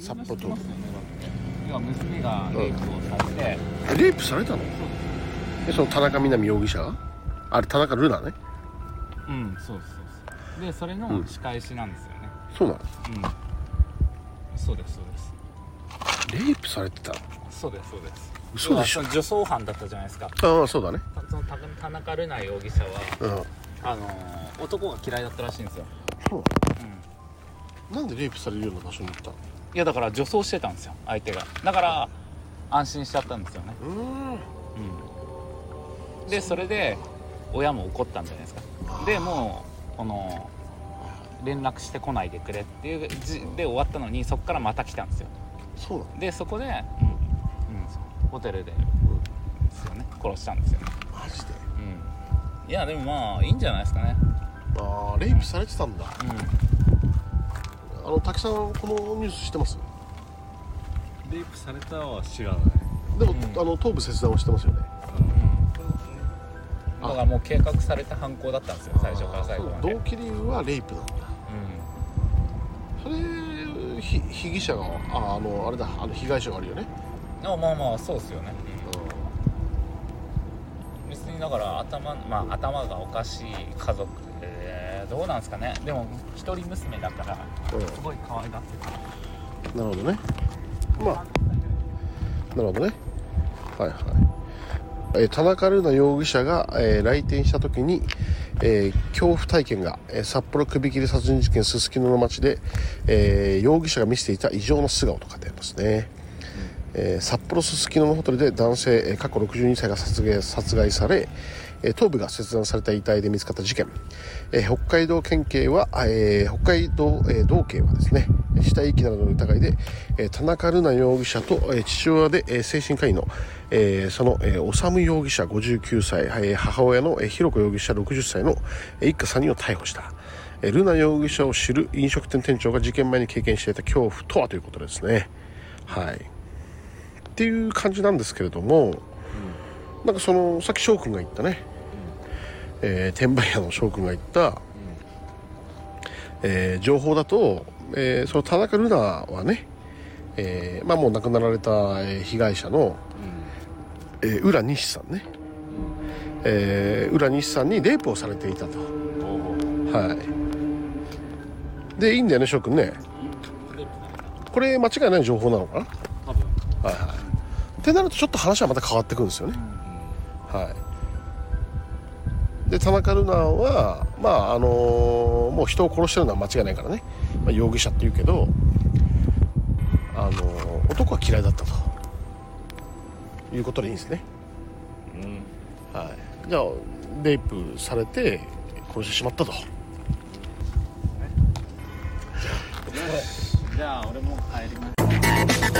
札幌とますよね。要は娘がレイプをされて、えレイプされたの？えその田中みな実容疑者？があれ田中ルナね。うんそうですそうです。でそれの仕返しなんですよね。そうなの？うん、そうですそうです。レイプされてたそうですそうです。嘘でしょ？女装犯だったじゃないですか。ああそうだね。その田田中瑠奈容疑者はうん。あのー男が嫌いだったらしいんですよ、そううん、なんでレイプされるような場所に行ったの？いやだから女装してたんですよ相手が。だから安心しちゃったんですよね、うーん。うん、でそれで親も怒ったんじゃないですか。でもうこの連絡してこないでくれっていうじで終わったのにそこからまた来たんですよ。そうでそこで、うん。うん、ホテルでですよね。殺したんですよ。ね、マジで？うん、いやでもまあいいんじゃないですかね。ああレイプされてたんだ。うんあの滝さんこのニュース知ってます？レイプされたは知らない。でも、うん。あの頭部切断はしてますよね。だからもう計画された犯行だったんですよ最初から最後まで。動機理由はレイプなんだ。それひ被疑者がああのあれだあの被害者があるよね。うんあまあまあそうですよね別にだから頭,、まあ、頭がおかしい家族でどうなんですかね。でも一人娘だからうん、すごい可愛がってたなるほどね。まあなるほどね。はいはい。えー田中瑠奈容疑者が、えー来店した時に、えー恐怖体験が、えー札幌首切り殺人事件すすきのの町で、えー容疑者が見せていた異常な素顔と書いてありますね、えー札幌すすきののホテルで男性、えー過去62歳が殺害殺害され、えー頭部が切断された遺体で見つかった事件、えー北海道県警は、えー北海道、えー道警はですね死体遺棄などの疑いで、えー田中瑠奈容疑者と、えー父親で、えー精神科医の、えーその、えー修容疑者59歳、えー母親の、えー、子容疑者60歳の、えー一家3人を逮捕した。えー瑠奈容疑者を知る飲食店店長が事件前に経験していた恐怖とはということですね。はい。っていう感じなんですけれども、なんかそのさっき翔くんが言ったね、えー転売屋の翔くんが言った、えー情報だと、えーその田中瑠奈はね、えーまあもう亡くなられた、えー被害者の、えー浦西さんね、えー浦西さんにレイプをされていたと。はい。でいいんだよね翔くんね。これ間違いない情報なのかな？多分。はいはいってなるとちょっと話はまた変わってくるんですよね、はい。で田中瑠奈はまああのーもう人を殺してるのは間違いないからね、まあ、容疑者って言うけどあのー男は嫌いだったと。いうことでいいんですね。うん。はい。じゃあレイプされて殺してしまったと。じゃあ俺も帰ります